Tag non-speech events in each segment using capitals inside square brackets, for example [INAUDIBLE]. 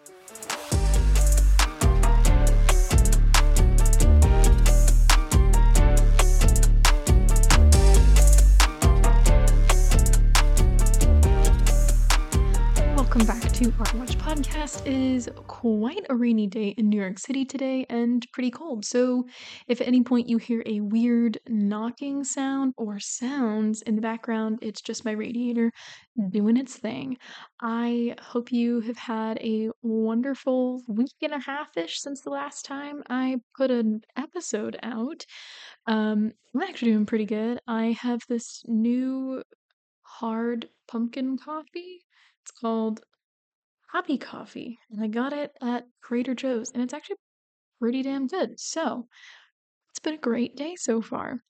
Welcome Podcast. Is quite a rainy day in New York City today and pretty cold. So, if at any point you hear a weird knocking sound or sounds in the background, it's just my radiator doing its thing. I hope you have had a wonderful week and a half ish since the last time I put an episode out. Um, I'm actually doing pretty good. I have this new hard pumpkin coffee. It's called Hobby Coffee, and I got it at Trader Joe's, and it's actually pretty damn good. So, it's been a great day so far.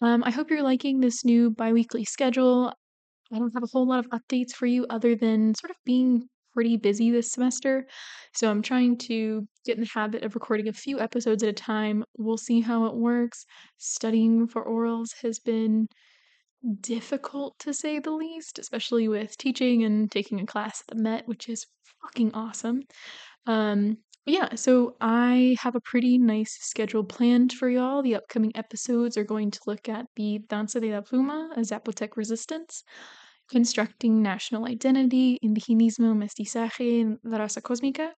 Um, I hope you're liking this new bi-weekly schedule. I don't have a whole lot of updates for you other than sort of being pretty busy this semester. So I'm trying to get in the habit of recording a few episodes at a time. We'll see how it works. Studying for orals has been difficult to say the least, especially with teaching and taking a class at the Met, which is fucking awesome. Um, yeah, so I have a pretty nice schedule planned for y'all. The upcoming episodes are going to look at the Danza de la Pluma, a Zapotec resistance, constructing national identity, indigenismo, mestizaje, and la raza cósmica.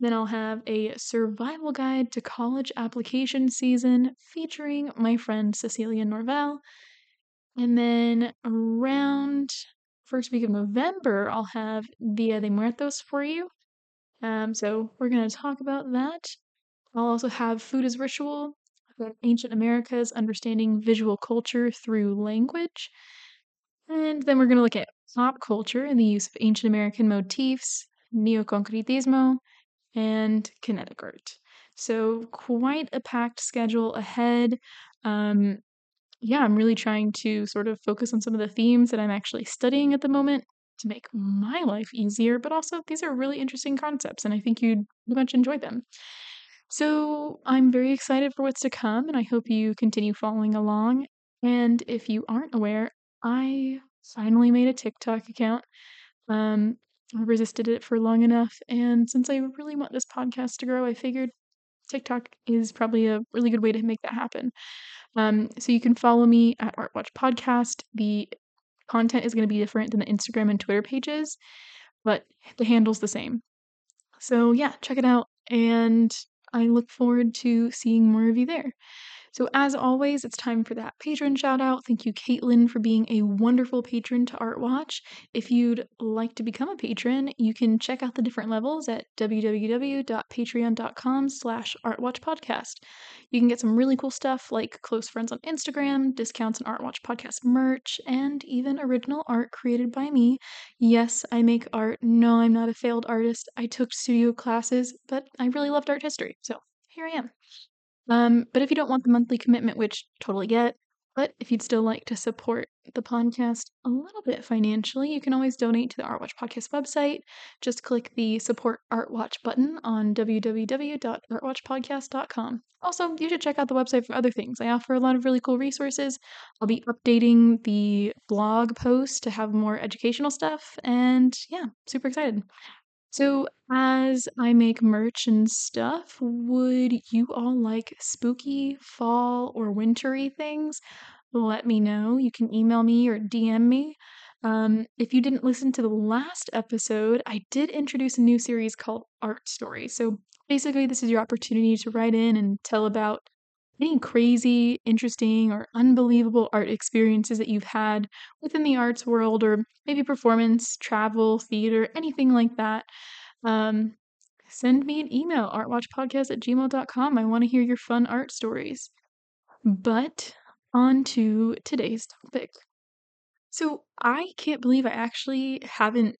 Then I'll have a survival guide to college application season featuring my friend Cecilia Norvell and then around first week of November, I'll have Dia de Muertos for you. Um, so we're going to talk about that. I'll also have Food as Ritual, Ancient Americas, Understanding Visual Culture Through Language. And then we're going to look at pop culture and the use of ancient American motifs, neoconcretismo, and kinetic art. So, quite a packed schedule ahead. Um, yeah, I'm really trying to sort of focus on some of the themes that I'm actually studying at the moment to make my life easier, but also these are really interesting concepts and I think you'd much enjoy them. So I'm very excited for what's to come and I hope you continue following along. And if you aren't aware, I finally made a TikTok account. Um, I resisted it for long enough, and since I really want this podcast to grow, I figured TikTok is probably a really good way to make that happen. Um, so you can follow me at ArtWatch Podcast. The content is going to be different than the Instagram and Twitter pages, but the handle's the same. So yeah, check it out, and I look forward to seeing more of you there. So, as always, it's time for that patron shout out. Thank you, Caitlin, for being a wonderful patron to ArtWatch. If you'd like to become a patron, you can check out the different levels at www.patreon.com slash artwatchpodcast. You can get some really cool stuff like close friends on Instagram, discounts on ArtWatch podcast merch, and even original art created by me. Yes, I make art. No, I'm not a failed artist. I took studio classes, but I really loved art history, so here I am. Um, but if you don't want the monthly commitment, which totally get, but if you'd still like to support the podcast a little bit financially, you can always donate to the Artwatch Podcast website. Just click the support Artwatch button on www.artwatchpodcast.com. Also, you should check out the website for other things. I offer a lot of really cool resources. I'll be updating the blog post to have more educational stuff, and yeah, super excited. So, as I make merch and stuff, would you all like spooky, fall, or wintry things? Let me know. You can email me or DM me. Um, if you didn't listen to the last episode, I did introduce a new series called Art Story. So, basically, this is your opportunity to write in and tell about any crazy, interesting, or unbelievable art experiences that you've had within the arts world, or maybe performance, travel, theater, anything like that, um, send me an email, artwatchpodcast at gmail.com. I want to hear your fun art stories. But on to today's topic. So I can't believe I actually haven't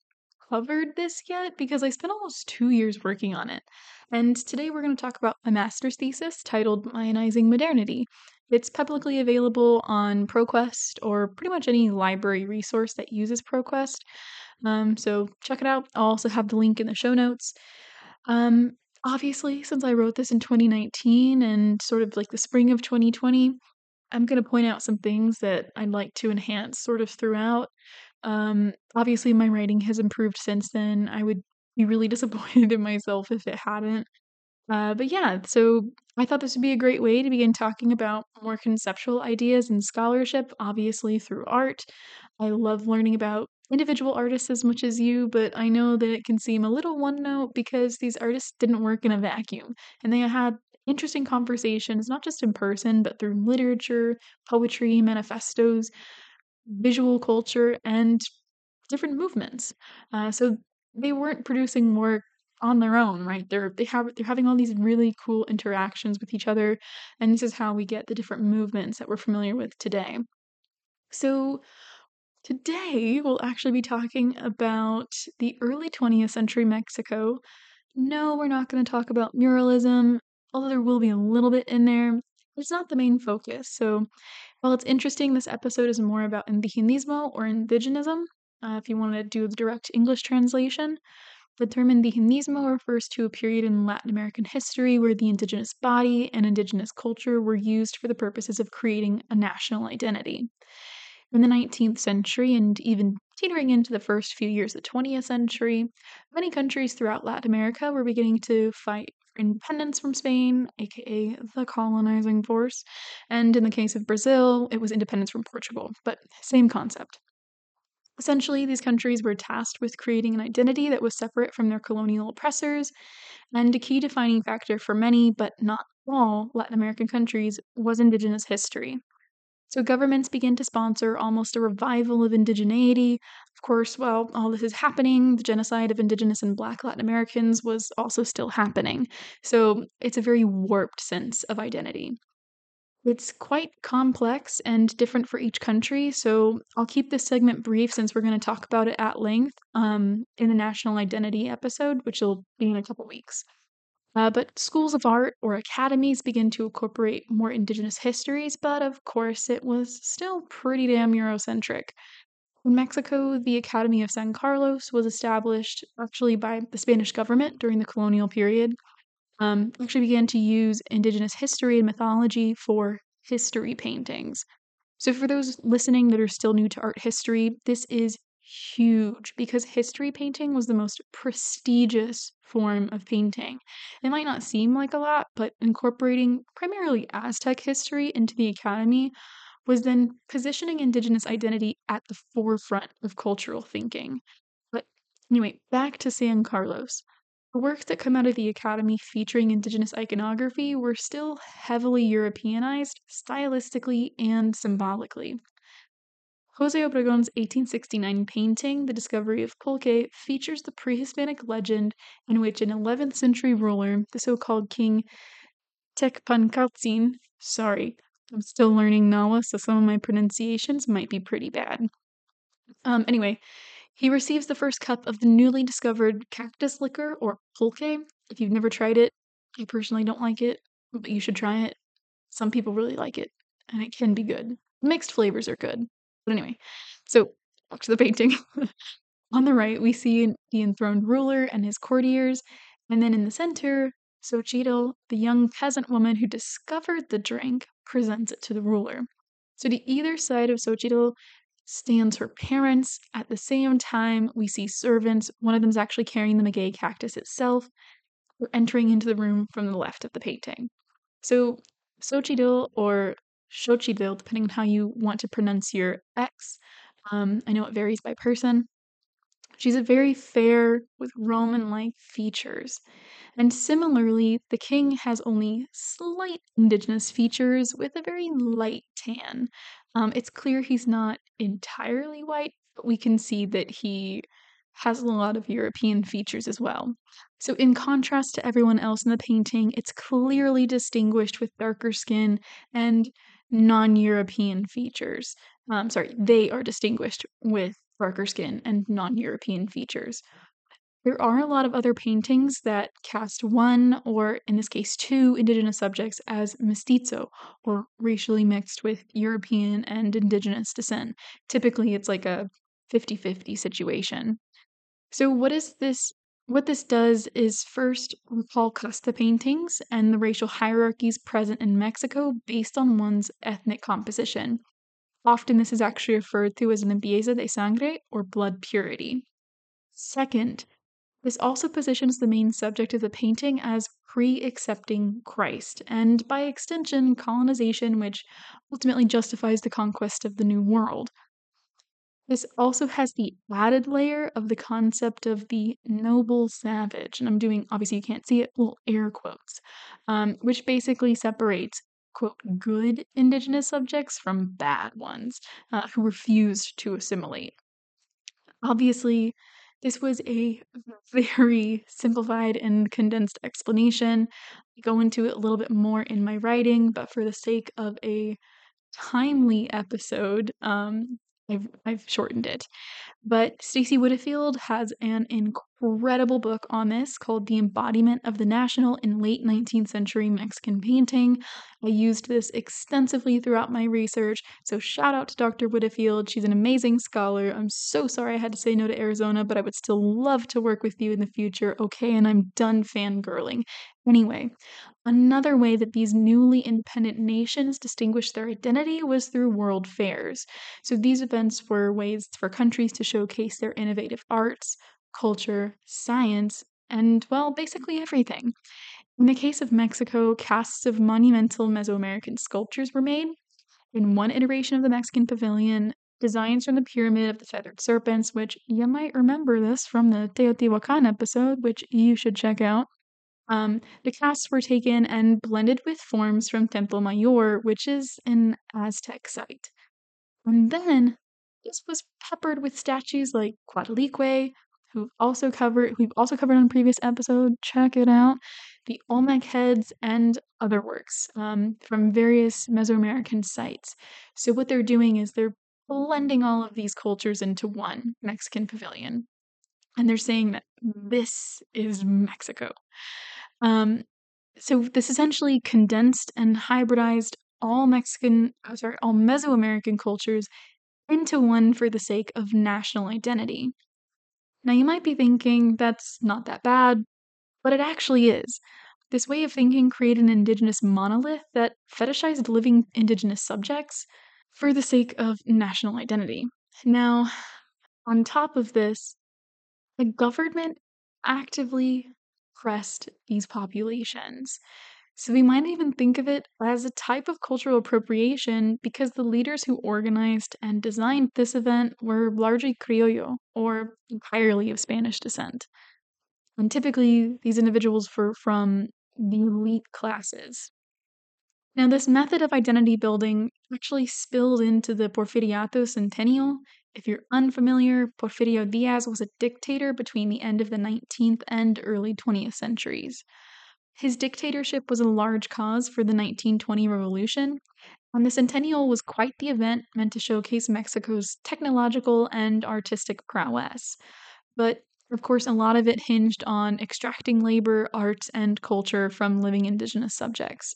covered this yet because I spent almost two years working on it. And today we're going to talk about my master's thesis titled Ionizing Modernity. It's publicly available on ProQuest or pretty much any library resource that uses ProQuest. Um, so check it out. I'll also have the link in the show notes. Um, obviously, since I wrote this in 2019 and sort of like the spring of 2020, I'm going to point out some things that I'd like to enhance sort of throughout. Um, obviously, my writing has improved since then. I would be really [LAUGHS] disappointed in myself if it hadn't. Uh, but yeah, so I thought this would be a great way to begin talking about more conceptual ideas and scholarship, obviously through art. I love learning about individual artists as much as you, but I know that it can seem a little one note because these artists didn't work in a vacuum and they had interesting conversations, not just in person, but through literature, poetry, manifestos, visual culture, and different movements. Uh, so they weren't producing work on their own, right? They're they have they're having all these really cool interactions with each other, and this is how we get the different movements that we're familiar with today. So today we'll actually be talking about the early 20th century Mexico. No, we're not going to talk about muralism, although there will be a little bit in there. It's not the main focus. So while it's interesting, this episode is more about indigenismo or indigenism, uh, if you want to do the direct English translation. The term indigenismo refers to a period in Latin American history where the indigenous body and indigenous culture were used for the purposes of creating a national identity. In the 19th century and even teetering into the first few years of the 20th century, many countries throughout Latin America were beginning to fight independence from Spain, aka the colonizing force. And in the case of Brazil, it was independence from Portugal, but same concept. Essentially, these countries were tasked with creating an identity that was separate from their colonial oppressors, and a key defining factor for many, but not all, Latin American countries was indigenous history. So governments begin to sponsor almost a revival of indigeneity. Of course, while all this is happening, the genocide of indigenous and black Latin Americans was also still happening. So it's a very warped sense of identity. It's quite complex and different for each country, so I'll keep this segment brief since we're going to talk about it at length um, in the national identity episode, which will be in a couple weeks. Uh, but schools of art or academies begin to incorporate more indigenous histories, but of course it was still pretty damn Eurocentric. In Mexico, the Academy of San Carlos was established actually by the Spanish government during the colonial period um, actually began to use Indigenous history and mythology for history paintings. So, for those listening that are still new to art history, this is huge because history painting was the most prestigious form of painting. It might not seem like a lot, but incorporating primarily Aztec history into the academy was then positioning Indigenous identity at the forefront of cultural thinking. But anyway, back to San Carlos. The works that come out of the Academy featuring Indigenous iconography were still heavily Europeanized, stylistically and symbolically. Jose Obregon's 1869 painting, The Discovery of Pulque, features the pre Hispanic legend in which an 11th century ruler, the so called King Tecpancaltzin, sorry, I'm still learning Nahua, so some of my pronunciations might be pretty bad. Um, anyway, he receives the first cup of the newly discovered cactus liquor, or pulque. If you've never tried it, I personally don't like it, but you should try it. Some people really like it, and it can be good. Mixed flavors are good. But anyway, so back to the painting. [LAUGHS] On the right, we see the enthroned ruler and his courtiers, and then in the center, Xochitl, the young peasant woman who discovered the drink, presents it to the ruler. So to either side of Xochitl stands her parents. At the same time, we see servants. One of them is actually carrying the maguey cactus itself. We're entering into the room from the left of the painting. So, Xochitl or Xochitl, depending on how you want to pronounce your X, um, I know it varies by person. She's a very fair with Roman like features. And similarly, the king has only slight indigenous features with a very light tan. Um, it's clear he's not entirely white, but we can see that he has a lot of European features as well. So, in contrast to everyone else in the painting, it's clearly distinguished with darker skin and non European features. Um, sorry, they are distinguished with darker skin and non European features. There are a lot of other paintings that cast one, or in this case, two indigenous subjects as mestizo, or racially mixed with European and indigenous descent. Typically, it's like a 50 50 situation. So, what is this? What this does is first recall casta paintings and the racial hierarchies present in Mexico based on one's ethnic composition. Often, this is actually referred to as limpieza de sangre or blood purity. Second, This also positions the main subject of the painting as pre accepting Christ, and by extension, colonization, which ultimately justifies the conquest of the New World. This also has the added layer of the concept of the noble savage, and I'm doing obviously you can't see it, little air quotes, um, which basically separates quote good indigenous subjects from bad ones uh, who refused to assimilate. Obviously, this was a [LAUGHS] very simplified and condensed explanation. I go into it a little bit more in my writing, but for the sake of a timely episode, um, I've, I've shortened it. But Stacie Widdifield has an incredible book on this called The Embodiment of the National in Late 19th Century Mexican Painting. I used this extensively throughout my research, so shout out to Dr. Widdifield. She's an amazing scholar. I'm so sorry I had to say no to Arizona, but I would still love to work with you in the future. Okay, and I'm done fangirling. Anyway, another way that these newly independent nations distinguished their identity was through world fairs. So these events were ways for countries to showcase their innovative arts, culture, science, and, well, basically everything. In the case of Mexico, casts of monumental Mesoamerican sculptures were made. In one iteration of the Mexican pavilion, designs from the Pyramid of the Feathered Serpents, which you might remember this from the Teotihuacan episode, which you should check out. Um, the casts were taken and blended with forms from Templo Mayor, which is an Aztec site. And then this was peppered with statues like Coatlicue, who've also covered we've also covered on previous episode. Check it out. The Olmec heads and other works um, from various Mesoamerican sites. So what they're doing is they're blending all of these cultures into one Mexican pavilion. And they're saying that this is Mexico. Um, so this essentially condensed and hybridized all Mexican, oh, sorry, all Mesoamerican cultures into one for the sake of national identity. Now, you might be thinking that's not that bad, but it actually is. This way of thinking created an indigenous monolith that fetishized living indigenous subjects for the sake of national identity. Now, on top of this, the government actively oppressed these populations. So we might even think of it as a type of cultural appropriation because the leaders who organized and designed this event were largely Criollo or entirely of Spanish descent. And typically, these individuals were from the elite classes. Now, this method of identity building actually spilled into the Porfiriato Centennial. If you're unfamiliar, Porfirio Diaz was a dictator between the end of the 19th and early 20th centuries. His dictatorship was a large cause for the 1920 revolution, and the centennial was quite the event meant to showcase Mexico's technological and artistic prowess. But of course, a lot of it hinged on extracting labor, arts, and culture from living indigenous subjects.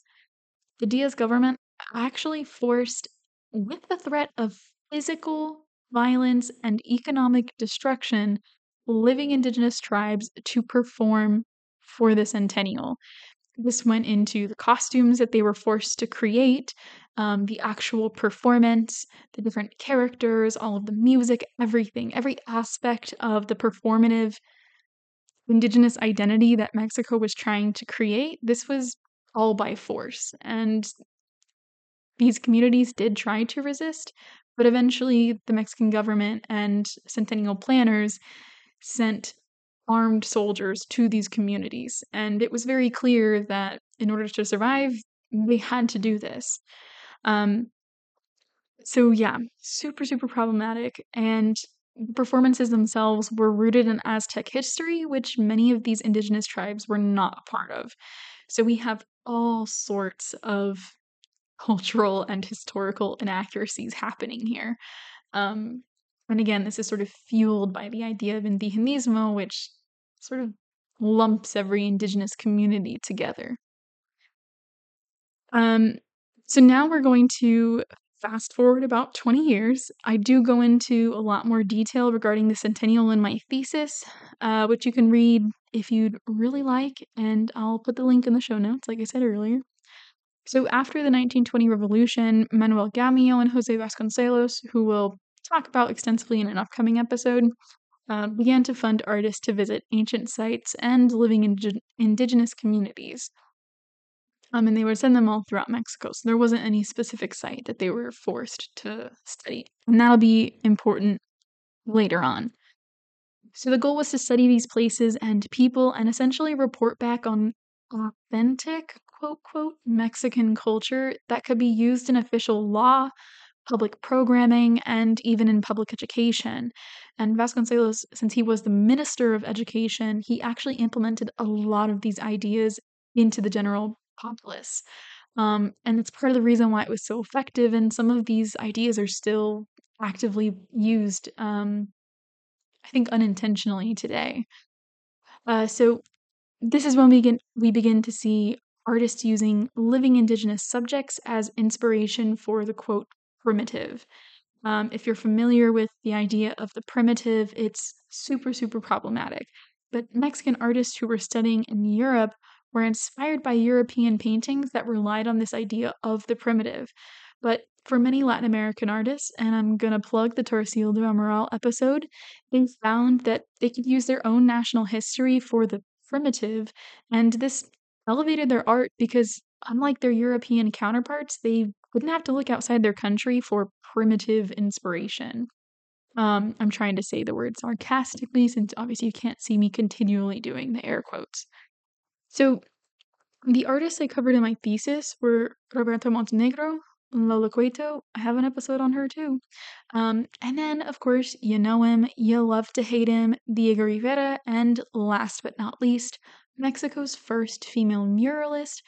The Diaz government actually forced, with the threat of physical violence and economic destruction, living indigenous tribes to perform for the centennial. This went into the costumes that they were forced to create, um, the actual performance, the different characters, all of the music, everything, every aspect of the performative indigenous identity that Mexico was trying to create. This was all by force. And these communities did try to resist, but eventually the Mexican government and centennial planners sent armed soldiers to these communities. And it was very clear that in order to survive, they had to do this. Um, so, yeah, super, super problematic. And performances themselves were rooted in Aztec history, which many of these indigenous tribes were not a part of. So, we have all sorts of [LAUGHS] cultural and historical inaccuracies happening here. Um, and again, this is sort of fueled by the idea of indigenismo, which sort of lumps every indigenous community together. Um, so now we're going to fast forward about 20 years. I do go into a lot more detail regarding the centennial in my thesis, uh, which you can read if you'd really like, and I'll put the link in the show notes, like I said earlier. So after the 1920 revolution, Manuel Gamio and Jose Vasconcelos, who we'll talk about extensively in an upcoming episode, uh, began to fund artists to visit ancient sites and living in indigenous communities. Um, and they would send them all throughout Mexico. So there wasn't any specific site that they were forced to study. And that'll be important later on. So the goal was to study these places and people and essentially report back on authentic, quote, quote, Mexican culture that could be used in official law, public programming, and even in public education. And Vasconcelos, since he was the Minister of Education, he actually implemented a lot of these ideas into the general populace. Um, and it's part of the reason why it was so effective. And some of these ideas are still actively used, um, I think, unintentionally today. Uh, so this is when we begin we begin to see artists using living indigenous subjects as inspiration for the quote primitive. Um, if you're familiar with the idea of the primitive, it's super super problematic. But Mexican artists who were studying in Europe were inspired by European paintings that relied on this idea of the primitive. But for many Latin American artists, and I'm gonna plug the Tarsila do Amaral episode, they found that they could use their own national history for the primitive, and this elevated their art because unlike their European counterparts, they wouldn't have to look outside their country for primitive inspiration. Um, I'm trying to say the word sarcastically since obviously you can't see me continually doing the air quotes. So, the artists I covered in my thesis were Roberto Montenegro, Lola Cueto. I have an episode on her too. Um, and then, of course, you know him, you love to hate him, Diego Rivera, and last but not least, Mexico's first female muralist,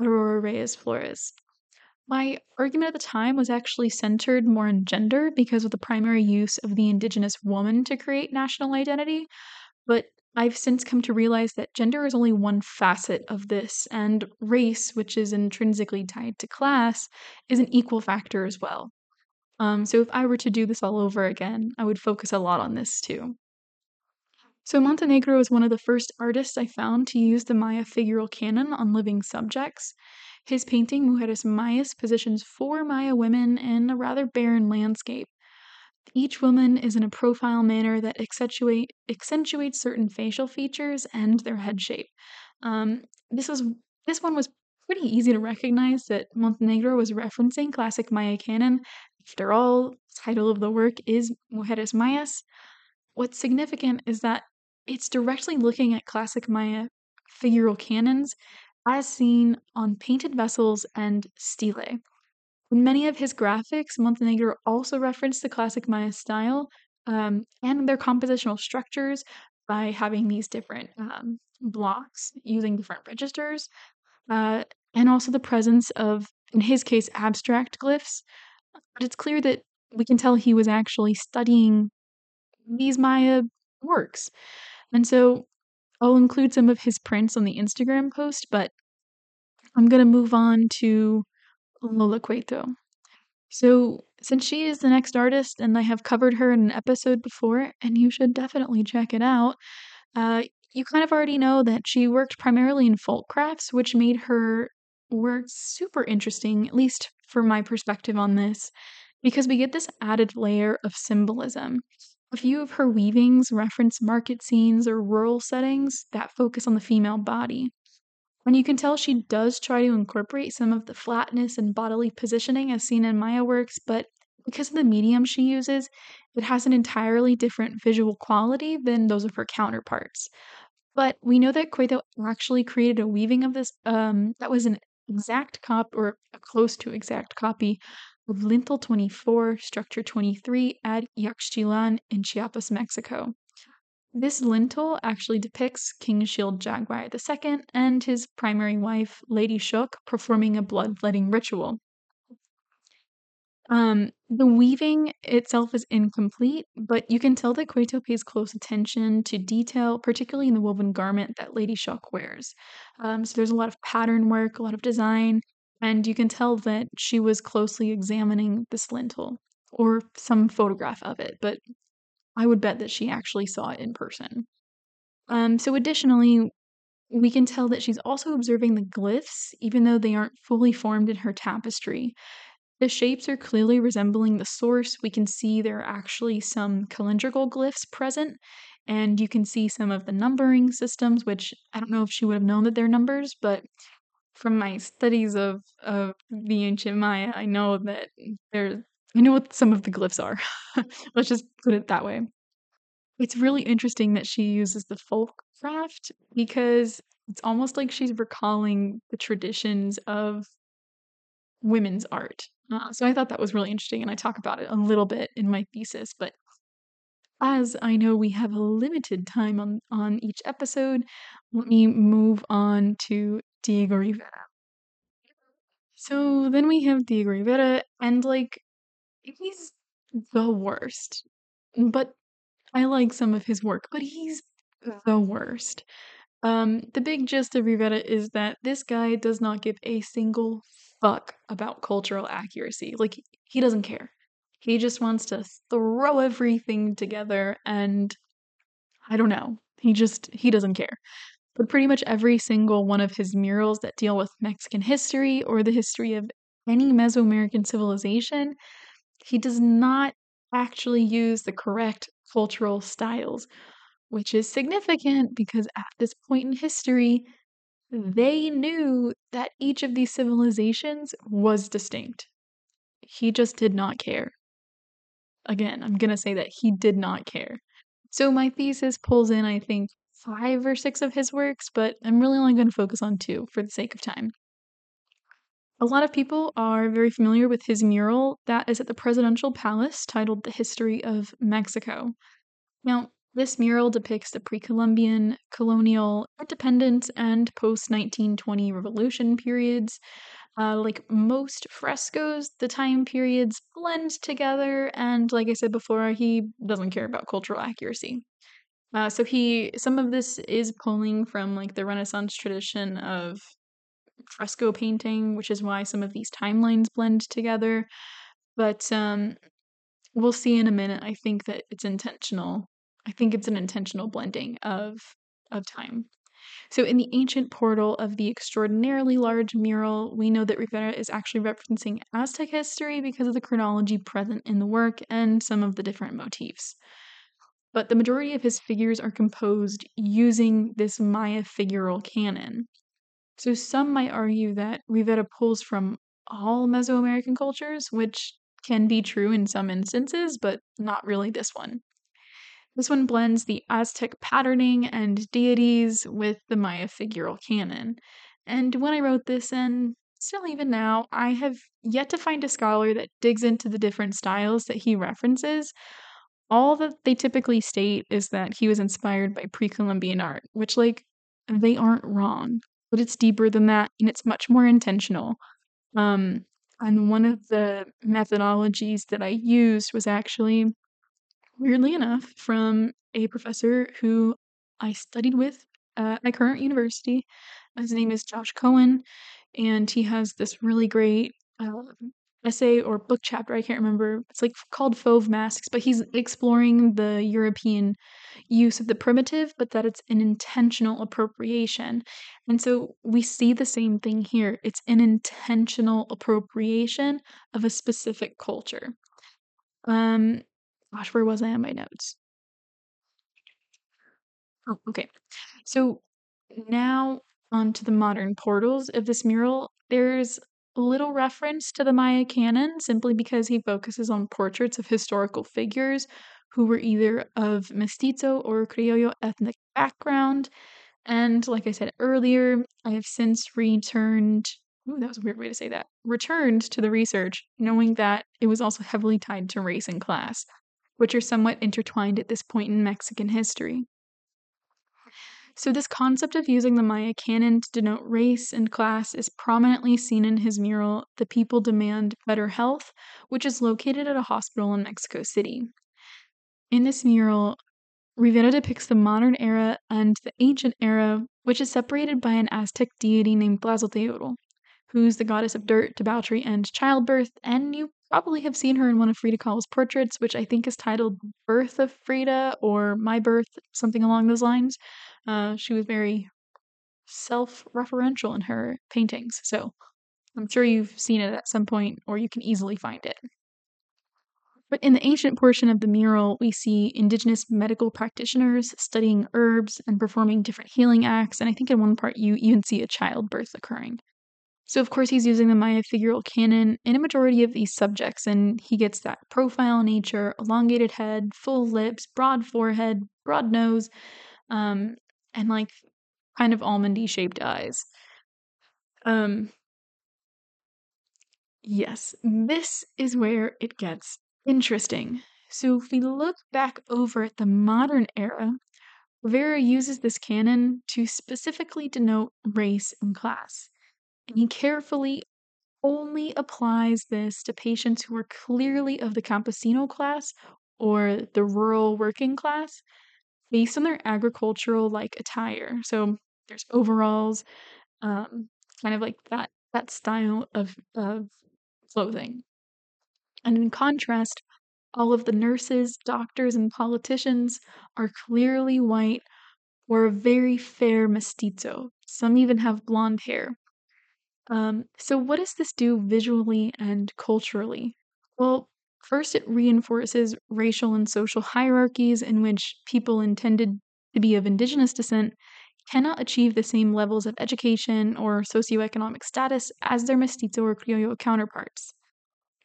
Aurora Reyes Flores. My argument at the time was actually centered more on gender because of the primary use of the indigenous woman to create national identity, but I've since come to realize that gender is only one facet of this, and race, which is intrinsically tied to class, is an equal factor as well. Um, so if I were to do this all over again, I would focus a lot on this too. So Montenegro is one of the first artists I found to use the Maya figural canon on living subjects. His painting Mujeres Mayas positions four Maya women in a rather barren landscape, each woman is in a profile manner that accentuate, accentuates certain facial features and their head shape. Um, this was this one was pretty easy to recognize that Montenegro was referencing classic Maya canon. After all, the title of the work is Mujeres Mayas. What's significant is that it's directly looking at classic Maya figural canons as seen on painted vessels and stele. In many of his graphics, Montenegro also referenced the classic Maya style um, and their compositional structures by having these different um, blocks using different registers, uh, and also the presence of, in his case, abstract glyphs. But it's clear that we can tell he was actually studying these Maya works. And so I'll include some of his prints on the Instagram post, but I'm going to move on to Lola Cueto. So, since she is the next artist, and I have covered her in an episode before, and you should definitely check it out, uh, you kind of already know that she worked primarily in folk crafts, which made her work super interesting, at least for my perspective on this, because we get this added layer of symbolism. A few of her weavings reference market scenes or rural settings that focus on the female body. And you can tell she does try to incorporate some of the flatness and bodily positioning as seen in Maya works, but because of the medium she uses, it has an entirely different visual quality than those of her counterparts. But we know that Cueto actually created a weaving of this um, that was an exact copy or a close to exact copy Lintel 24, Structure 23 at Yaxchilan in Chiapas, Mexico. This lintel actually depicts King Shield Jaguar II and his primary wife, Lady Xook, performing a bloodletting ritual. Um, the weaving itself is incomplete, but you can tell that Cueto pays close attention to detail, particularly in the woven garment that Lady Xook wears. Um, so there's a lot of pattern work, a lot of design, and you can tell that she was closely examining this lintel or some photograph of it, but I would bet that she actually saw it in person. Um, so, additionally, we can tell that she's also observing the glyphs, even though they aren't fully formed in her tapestry. The shapes are clearly resembling the source. We can see there are actually some calendrical glyphs present, and you can see some of the numbering systems, which I don't know if she would have known that they're numbers, but from my studies of of the ancient Maya, I know that there I know what some of the glyphs are. [LAUGHS] Let's just put it that way. It's really interesting that she uses the folk craft because it's almost like she's recalling the traditions of women's art. Uh, so I thought that was really interesting, and I talk about it a little bit in my thesis. But as I know we have a limited time on on each episode, let me move on to Diego Rivera. So then we have Diego Rivera, and like he's the worst. But I like some of his work, but he's the worst. Um, the big gist of Rivera is that this guy does not give a single fuck about cultural accuracy. Like, he doesn't care. He just wants to throw everything together and I don't know. He just he doesn't care. But pretty much every single one of his murals that deal with Mexican history or the history of any Mesoamerican civilization, he does not actually use the correct cultural styles, which is significant because at this point in history, they knew that each of these civilizations was distinct. He just did not care. Again, I'm going to say that he did not care. So my thesis pulls in, I think, five or six of his works, but I'm really only going to focus on two for the sake of time. A lot of people are very familiar with his mural that is at the presidential palace titled The History of Mexico. Now, this mural depicts the pre Columbian, colonial, independence, and post 1920 revolution periods. Uh, like most frescoes, the time periods blend together, and like I said before, he doesn't care about cultural accuracy. Uh, so he, some of this is pulling from like the Renaissance tradition of fresco painting, which is why some of these timelines blend together. But um, we'll see in a minute. I think that it's intentional. I think it's an intentional blending of of time. So, in the ancient portal of the extraordinarily large mural, we know that Rivera is actually referencing Aztec history because of the chronology present in the work and some of the different motifs. But the majority of his figures are composed using this Maya figural canon. So some might argue that Rivera pulls from all Mesoamerican cultures, which can be true in some instances, but not really this one. This one blends the Aztec patterning and deities with the Maya figural canon. And when I wrote this, and still even now, I have yet to find a scholar that digs into the different styles that he references. All that they typically state is that he was inspired by pre Columbian art, which, like, they aren't wrong but it's deeper than that and it's much more intentional. Um, and one of the methodologies that I used was actually, weirdly enough, from a professor who I studied with at my current university. His name is Josh Cohen, and he has this really great uh, essay or book chapter. I can't remember. It's like called Fauve Masks, but he's exploring the European use of the primitive, but that it's an intentional appropriation. And so we see the same thing here. It's an intentional appropriation of a specific culture. Um, gosh, where was I on my notes? Oh, okay. So now onto the modern portals of this mural. There's little reference to the Maya canon simply because he focuses on portraits of historical figures who were either of mestizo or criollo ethnic background. And like I said earlier, I have since returned. Ooh, that was a weird way to say that. Returned to the research, knowing that it was also heavily tied to race and class, which are somewhat intertwined at this point in Mexican history. So, this concept of using the Maya canon to denote race and class is prominently seen in his mural, The People Demand Better Health, which is located at a hospital in Mexico City. In this mural, Rivera depicts the modern era and the ancient era, which is separated by an Aztec deity named Tlazolteotl, who's the goddess of dirt, debauchery, and childbirth, and you probably have seen her in one of Frida Kahlo's portraits, which I think is titled Birth of Frida or My Birth, something along those lines. Uh, she was very self referential in her paintings. So I'm sure you've seen it at some point, or you can easily find it. But in the ancient portion of the mural, we see indigenous medical practitioners studying herbs and performing different healing acts. And I think in one part, you even see a childbirth occurring. So, of course, he's using the Maya figural canon in a majority of these subjects, and he gets that profile nature, elongated head, full lips, broad forehead, broad nose, um, and like kind of almondy shaped eyes. Um, yes, this is where it gets interesting. So, if we look back over at the modern era, Rivera uses this canon to specifically denote race and class and he carefully only applies this to patients who are clearly of the campesino class or the rural working class based on their agricultural like attire. So there's overalls, um, kind of like that that style of of clothing. And in contrast, all of the nurses, doctors, and politicians are clearly white or a very fair mestizo. Some even have blonde hair. Um, so, what does this do visually and culturally? Well, first, it reinforces racial and social hierarchies in which people intended to be of indigenous descent cannot achieve the same levels of education or socioeconomic status as their mestizo or criollo counterparts.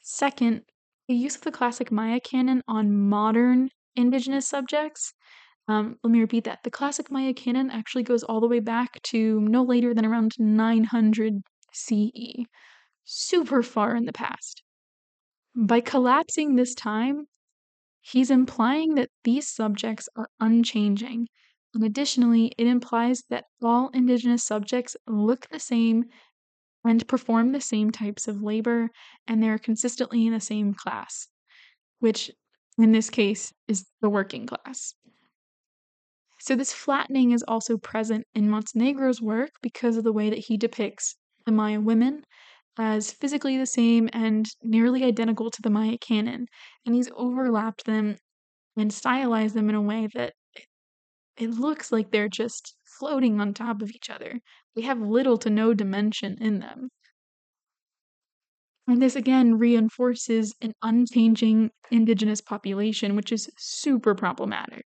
Second, the use of the classic Maya canon on modern indigenous subjects. Um, let me repeat that. The classic Maya canon actually goes all the way back to no later than around 900 CE, super far in the past. By collapsing this time, he's implying that these subjects are unchanging. And additionally, it implies that all indigenous subjects look the same and perform the same types of labor, and they're consistently in the same class, which in this case is the working class. So, this flattening is also present in Montenegro's work because of the way that he depicts the Maya women as physically the same and nearly identical to the Maya canon, and he's overlapped them and stylized them in a way that it looks like they're just floating on top of each other. They have little to no dimension in them. And this again reinforces an unchanging indigenous population, which is super problematic.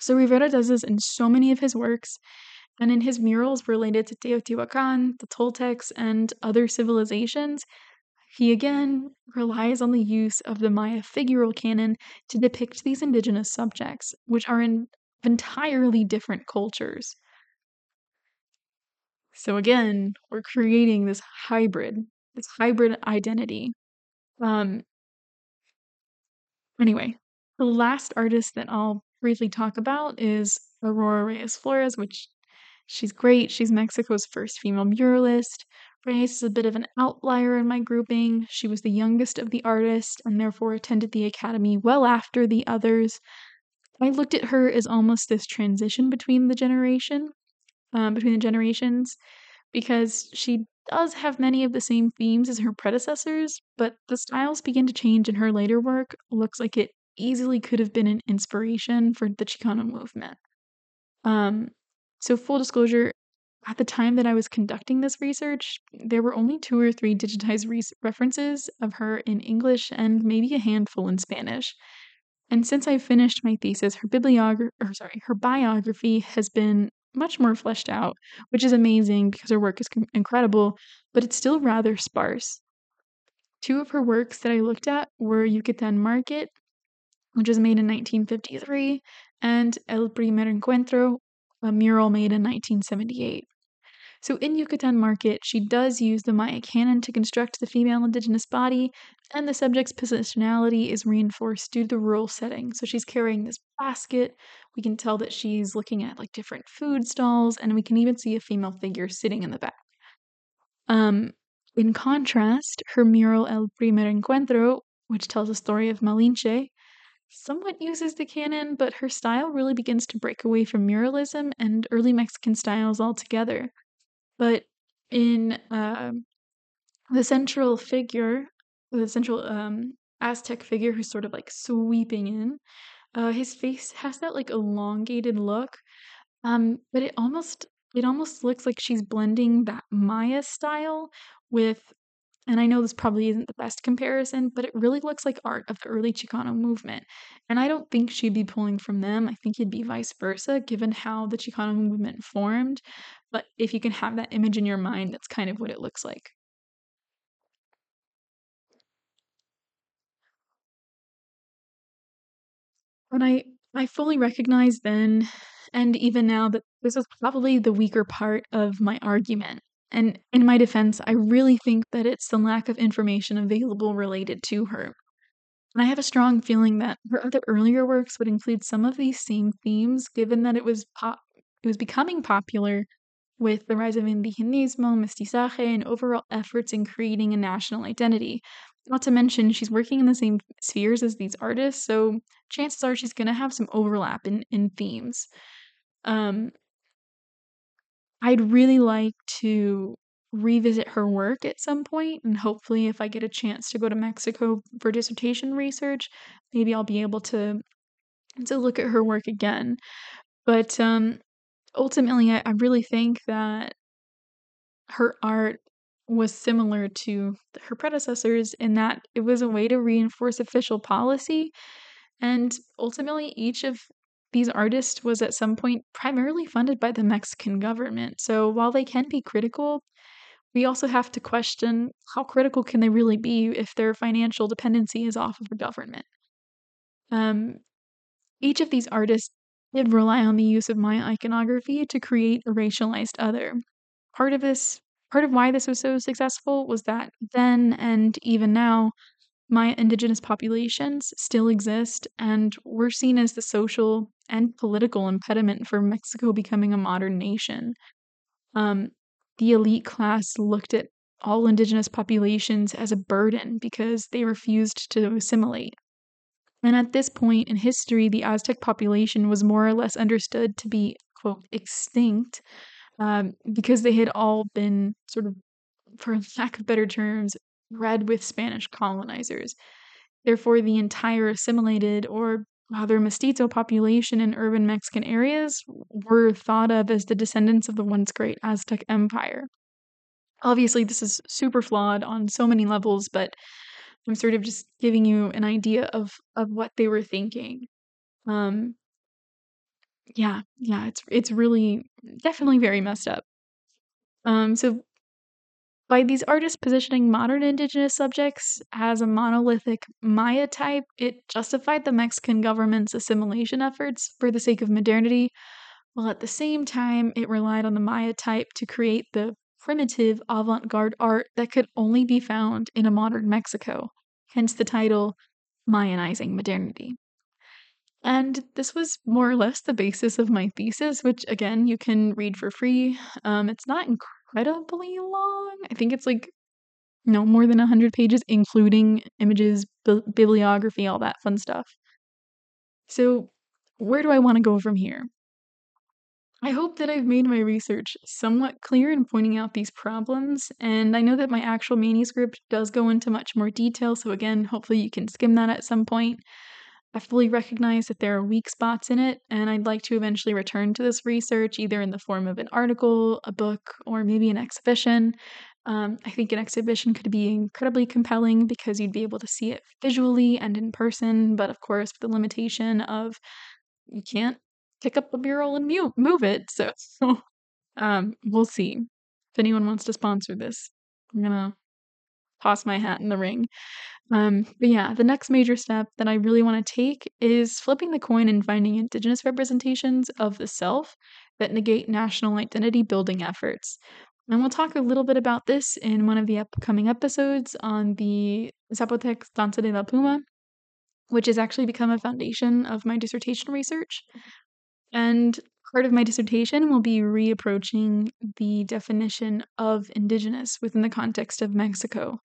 So Rivera does this in so many of his works, and in his murals related to Teotihuacan, the Toltecs, and other civilizations, he again relies on the use of the Maya figural canon to depict these indigenous subjects, which are in entirely different cultures. So again, we're creating this hybrid, this hybrid identity. Um anyway, the last artist that I'll briefly talk about is Aurora Reyes Flores, which She's great. She's Mexico's first female muralist. Reyes is a bit of an outlier in my grouping. She was the youngest of the artists and therefore attended the academy well after the others. I looked at her as almost this transition between the generation, um, between the generations, because she does have many of the same themes as her predecessors, but the styles begin to change in her later work. Looks like it easily could have been an inspiration for the Chicano movement. Um, so, full disclosure, at the time that I was conducting this research, there were only two or three digitized re- references of her in English and maybe a handful in Spanish. And since I finished my thesis, her bibliography, or sorry, her biography has been much more fleshed out, which is amazing because her work is incredible, but it's still rather sparse. Two of her works that I looked at were Yucatan Market, which was made in 1953, and El Primer Encuentro, a mural made in 1978. So in Yucatan Market, she does use the Maya canon to construct the female indigenous body, and the subject's positionality is reinforced due to the rural setting. So she's carrying this basket. We can tell that she's looking at like different food stalls, and we can even see a female figure sitting in the back. Um, in contrast, her mural El Primer Encuentro, which tells the story of Malinche, somewhat uses the canon, but her style really begins to break away from muralism and early Mexican styles altogether. But in uh, the central figure, the central um, Aztec figure who's sort of like sweeping in, uh, his face has that like elongated look, um, but it almost it almost looks like she's blending that Maya style with and I know this probably isn't the best comparison, but it really looks like art of the early Chicano movement. And I don't think she'd be pulling from them. I think it'd be vice versa, given how the Chicano movement formed. But if you can have that image in your mind, that's kind of what it looks like. And I I fully recognize then and even now that this is probably the weaker part of my argument. And in my defense, I really think that it's the lack of information available related to her. And I have a strong feeling that her other earlier works would include some of these same themes, given that it was pop it was becoming popular with the rise of indigenismo, mestizaje, and overall efforts in creating a national identity. Not to mention, she's working in the same spheres as these artists, so chances are she's going to have some overlap in, in themes. Um, I'd really like to revisit her work at some point, and hopefully, if I get a chance to go to Mexico for dissertation research, maybe I'll be able to to look at her work again. But um, ultimately, I, I really think that her art was similar to her predecessors in that it was a way to reinforce official policy. And ultimately, each of these artists was at some point primarily funded by the Mexican government. So while they can be critical, we also have to question how critical can they really be if their financial dependency is off of the government. Um, each of these artists did rely on the use of Maya iconography to create a racialized other. Part of this, part of why this was so successful was that then and even now, Maya indigenous populations still exist and were seen as the social and political impediment for Mexico becoming a modern nation. Um, the elite class looked at all indigenous populations as a burden because they refused to assimilate. And at this point in history, the Aztec population was more or less understood to be, quote, extinct um, because they had all been sort of, for lack of better terms, bred with Spanish colonizers. Therefore, the entire assimilated or rather mestizo population in urban Mexican areas were thought of as the descendants of the once great Aztec Empire. Obviously, this is super flawed on so many levels, but I'm sort of just giving you an idea of of what they were thinking. Um, yeah, yeah, it's it's really definitely very messed up. Um, so by these artists positioning modern indigenous subjects as a monolithic Maya type, it justified the Mexican government's assimilation efforts for the sake of modernity, while at the same time it relied on the Maya type to create the primitive avant garde art that could only be found in a modern Mexico, hence the title Mayanizing Modernity. And this was more or less the basis of my thesis, which again, you can read for free. Um, it's not incredibly long. I think it's like no more than 100 pages, including images, bi- bibliography, all that fun stuff. So, where do I want to go from here? I hope that I've made my research somewhat clear in pointing out these problems, and I know that my actual manuscript does go into much more detail, so again, hopefully you can skim that at some point. I fully recognize that there are weak spots in it, and I'd like to eventually return to this research either in the form of an article, a book, or maybe an exhibition. Um, I think an exhibition could be incredibly compelling because you'd be able to see it visually and in person, but of course, with the limitation of you can't pick up a mural and move it. So, [LAUGHS] um, we'll see. If anyone wants to sponsor this, I'm gonna toss my hat in the ring. Um, but yeah, the next major step that I really want to take is flipping the coin and finding indigenous representations of the self that negate national identity building efforts. And we'll talk a little bit about this in one of the upcoming episodes on the Zapotec Danza de la Pluma, which has actually become a foundation of my dissertation research. And part of my dissertation will be reapproaching the definition of indigenous within the context of Mexico.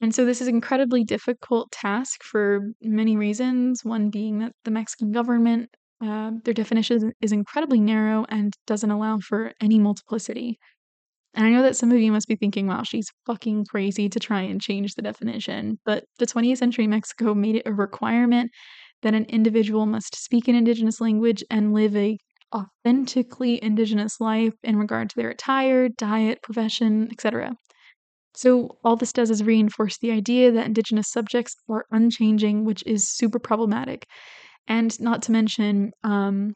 And so this is an incredibly difficult task for many reasons. One being that the Mexican government, uh, their definition is incredibly narrow and doesn't allow for any multiplicity. And I know that some of you must be thinking, wow, she's fucking crazy to try and change the definition. But the 20th century Mexico made it a requirement that an individual must speak an indigenous language and live a authentically indigenous life in regard to their attire, diet, profession, etc. So, all this does is reinforce the idea that Indigenous subjects are unchanging, which is super problematic. And not to mention, um,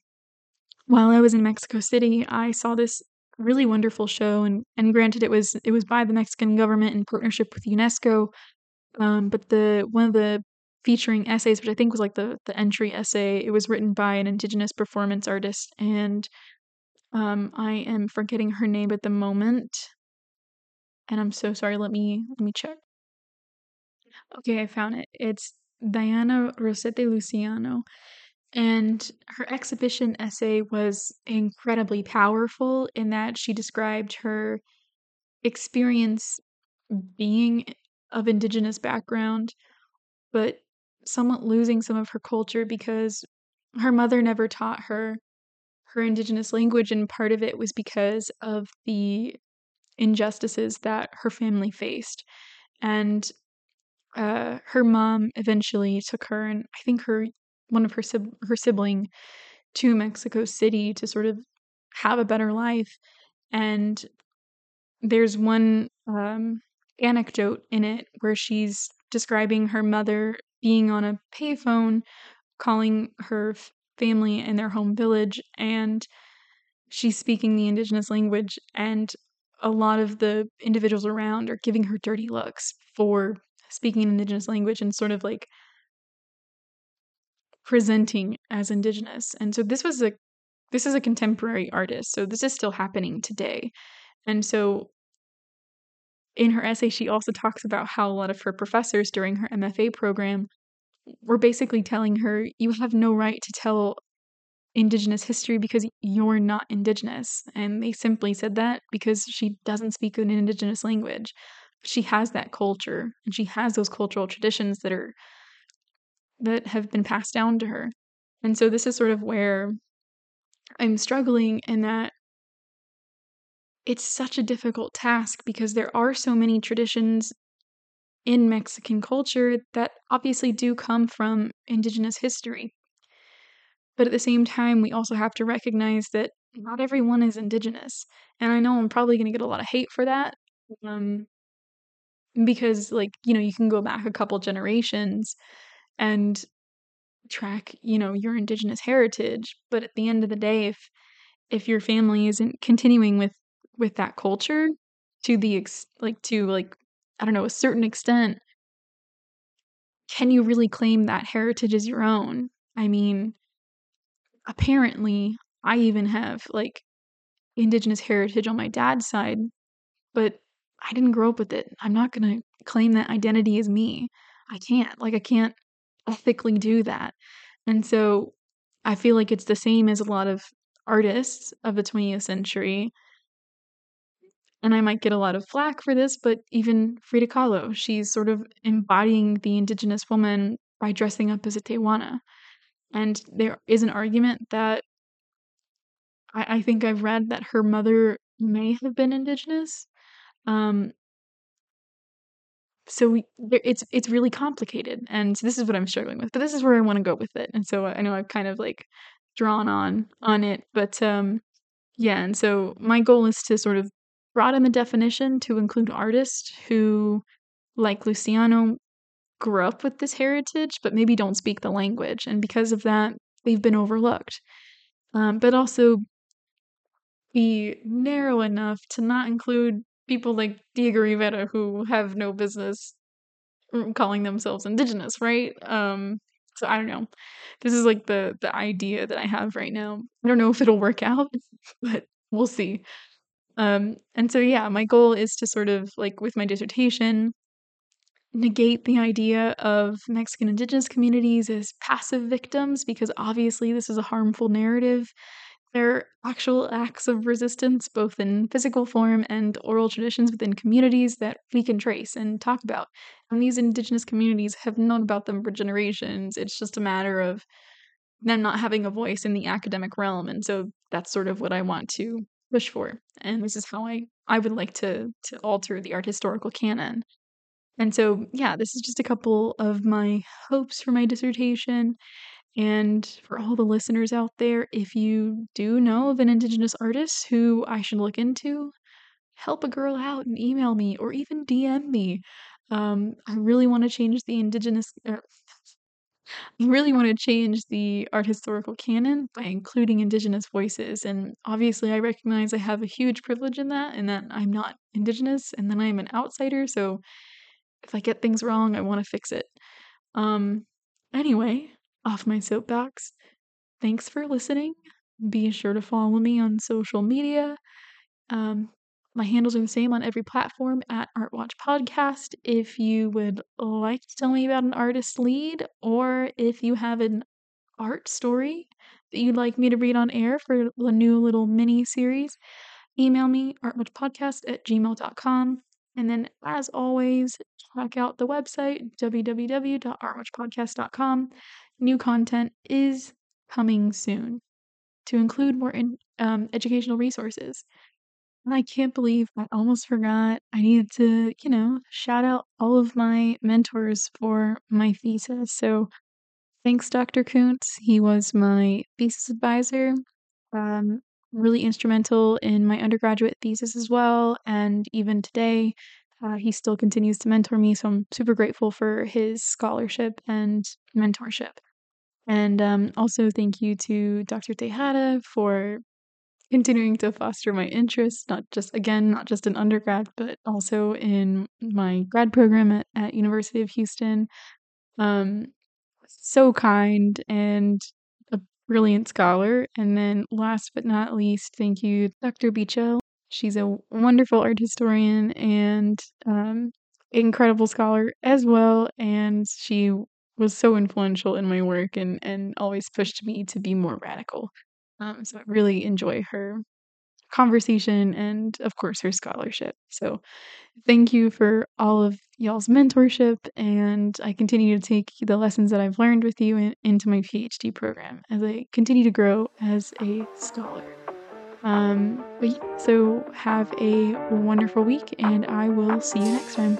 while I was in Mexico City, I saw this really wonderful show, and and granted, it was it was by the Mexican government in partnership with UNESCO. Um, but the one of the featuring essays, which I think was like the the entry essay, it was written by an Indigenous performance artist, and um, I am forgetting her name at the moment, and I'm so sorry. Let me let me check. Okay, I found it. It's Diana Rosete Luciano. And her exhibition essay was incredibly powerful in that she described her experience being of indigenous background, but somewhat losing some of her culture because her mother never taught her her indigenous language, and part of it was because of the injustices that her family faced. And uh, her mom eventually took her and I think her one of her her sibling to Mexico City to sort of have a better life. And there's one um, anecdote in it where she's describing her mother being on a payphone calling her family in their home village and she's speaking the indigenous language and a lot of the individuals around are giving her dirty looks for speaking an indigenous language and sort of like presenting as indigenous. And so this was a this is a contemporary artist. So this is still happening today. And so in her essay she also talks about how a lot of her professors during her MFA program were basically telling her you have no right to tell indigenous history because you're not indigenous and they simply said that because she doesn't speak an indigenous language she has that culture and she has those cultural traditions that are that have been passed down to her. And so this is sort of where I'm struggling in that it's such a difficult task because there are so many traditions in Mexican culture that obviously do come from indigenous history. But at the same time, we also have to recognize that not everyone is indigenous. And I know I'm probably going to get a lot of hate for that. Um, because, like, you know, you can go back a couple generations and track, you know, your indigenous heritage, but at the end of the day if if your family isn't continuing with with that culture to the ex- like to like I don't know, a certain extent, can you really claim that heritage as your own? I mean, apparently I even have like indigenous heritage on my dad's side, but I didn't grow up with it. I'm not going to claim that identity as me. I can't. Like I can't ethically do that. And so I feel like it's the same as a lot of artists of the 20th century. And I might get a lot of flack for this, but even Frida Kahlo, she's sort of embodying the indigenous woman by dressing up as a Tehuana. And there is an argument that I, I think I've read that her mother may have been indigenous. Um, so we, it's it's really complicated and so this is what i'm struggling with but this is where i want to go with it and so i know i've kind of like drawn on on it but um yeah and so my goal is to sort of broaden the definition to include artists who like luciano grew up with this heritage but maybe don't speak the language and because of that they've been overlooked um, but also be narrow enough to not include people like Diego Rivera who have no business calling themselves indigenous, right? Um, so I don't know. This is like the the idea that I have right now. I don't know if it'll work out, [LAUGHS] but we'll see. Um, and so yeah, my goal is to sort of like with my dissertation negate the idea of Mexican indigenous communities as passive victims because obviously this is a harmful narrative they're actual acts of resistance, both in physical form and oral traditions within communities that we can trace and talk about. And these indigenous communities have known about them for generations. It's just a matter of them not having a voice in the academic realm. And so that's sort of what I want to push for. And this is how I, I would like to to alter the art historical canon. And so, yeah, this is just a couple of my hopes for my dissertation. And for all the listeners out there, if you do know of an Indigenous artist who I should look into, help a girl out and email me or even DM me. Um, I really want to change the indigenous. Er, I really want to change the art historical canon by including indigenous voices. And obviously, I recognize I have a huge privilege in that, and that I'm not indigenous, and then I'm an outsider. So if I get things wrong, I want to fix it. Um, anyway, off my soapbox. Thanks for listening. Be sure to follow me on social media. Um, my handles are the same on every platform at Artwatch Podcast. If you would like to tell me about an artist lead, or if you have an art story that you'd like me to read on air for the new little mini series, email me artwatchpodcast at gmail.com. And then, as always, check out the website www.artwatchpodcast.com. New content is coming soon to include more in, um, educational resources. I can't believe I almost forgot. I needed to, you know, shout out all of my mentors for my thesis. So thanks, Dr. Kuntz. He was my thesis advisor, um, really instrumental in my undergraduate thesis as well. And even today, uh, he still continues to mentor me. So I'm super grateful for his scholarship and mentorship. And um, also, thank you to Dr. Tejada for continuing to foster my interests, not just, again, not just in undergrad, but also in my grad program at, at University of Houston. Um, so kind and a brilliant scholar. And then last but not least, thank you, Dr. Beachell. She's a wonderful art historian and um, incredible scholar as well. And she was so influential in my work and, and always pushed me to be more radical. Um, so I really enjoy her conversation and, of course, her scholarship. So thank you for all of y'all's mentorship. And I continue to take the lessons that I've learned with you in, into my PhD program as I continue to grow as a scholar. Um, so have a wonderful week, and I will see you next time.